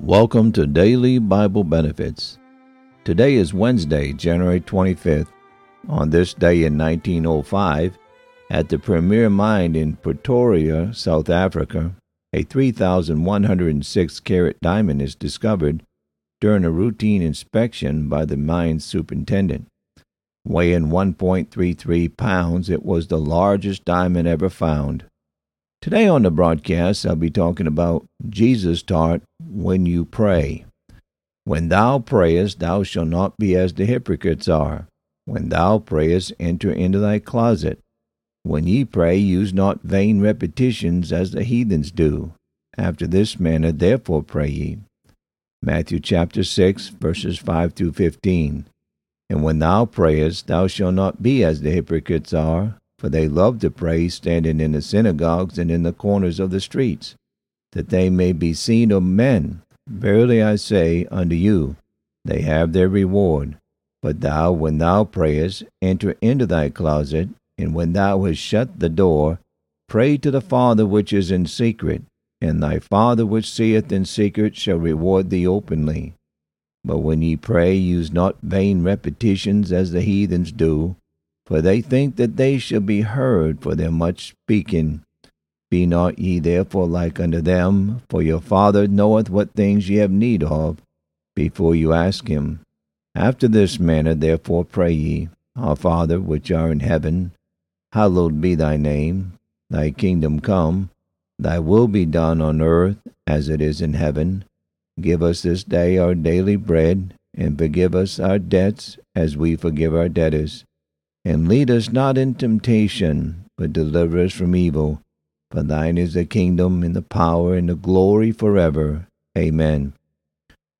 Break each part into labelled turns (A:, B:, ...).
A: Welcome to Daily Bible Benefits. Today is Wednesday, January 25th. On this day in 1905, at the Premier Mine in Pretoria, South Africa, a 3,106 carat diamond is discovered during a routine inspection by the mine superintendent. Weighing 1.33 pounds, it was the largest diamond ever found. Today on the broadcast, I'll be talking about Jesus taught when you pray. When thou prayest, thou shalt not be as the hypocrites are. When thou prayest, enter into thy closet. When ye pray, use not vain repetitions as the heathens do. After this manner, therefore, pray ye. Matthew chapter 6, verses 5 through 15. And when thou prayest, thou shalt not be as the hypocrites are for they love to pray standing in the synagogues and in the corners of the streets, that they may be seen of men. Verily I say unto you, they have their reward. But thou, when thou prayest, enter into thy closet, and when thou hast shut the door, pray to the Father which is in secret, and thy Father which seeth in secret shall reward thee openly. But when ye pray, use not vain repetitions as the heathens do for they think that they shall be heard for their much speaking. Be not ye therefore like unto them, for your Father knoweth what things ye have need of, before you ask him. After this manner therefore pray ye, Our Father which art in heaven, hallowed be thy name, thy kingdom come, thy will be done on earth as it is in heaven. Give us this day our daily bread, and forgive us our debts as we forgive our debtors and lead us not in temptation, but deliver us from evil. For thine is the kingdom, and the power, and the glory forever. Amen.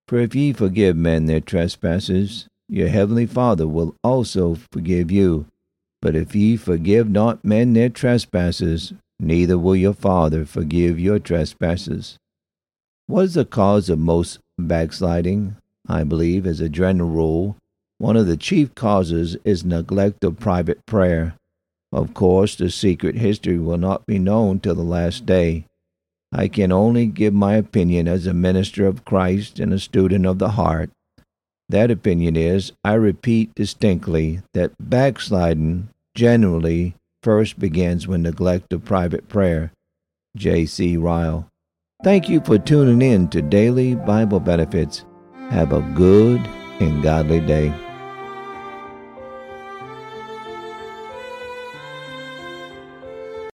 A: For if ye forgive men their trespasses, your heavenly Father will also forgive you. But if ye forgive not men their trespasses, neither will your Father forgive your trespasses. What is the cause of most backsliding? I believe, as a general rule, one of the chief causes is neglect of private prayer. Of course, the secret history will not be known till the last day. I can only give my opinion as a minister of Christ and a student of the heart. That opinion is, I repeat distinctly, that backsliding generally first begins with neglect of private prayer. J.C. Ryle. Thank you for tuning in to Daily Bible Benefits. Have a good and godly day.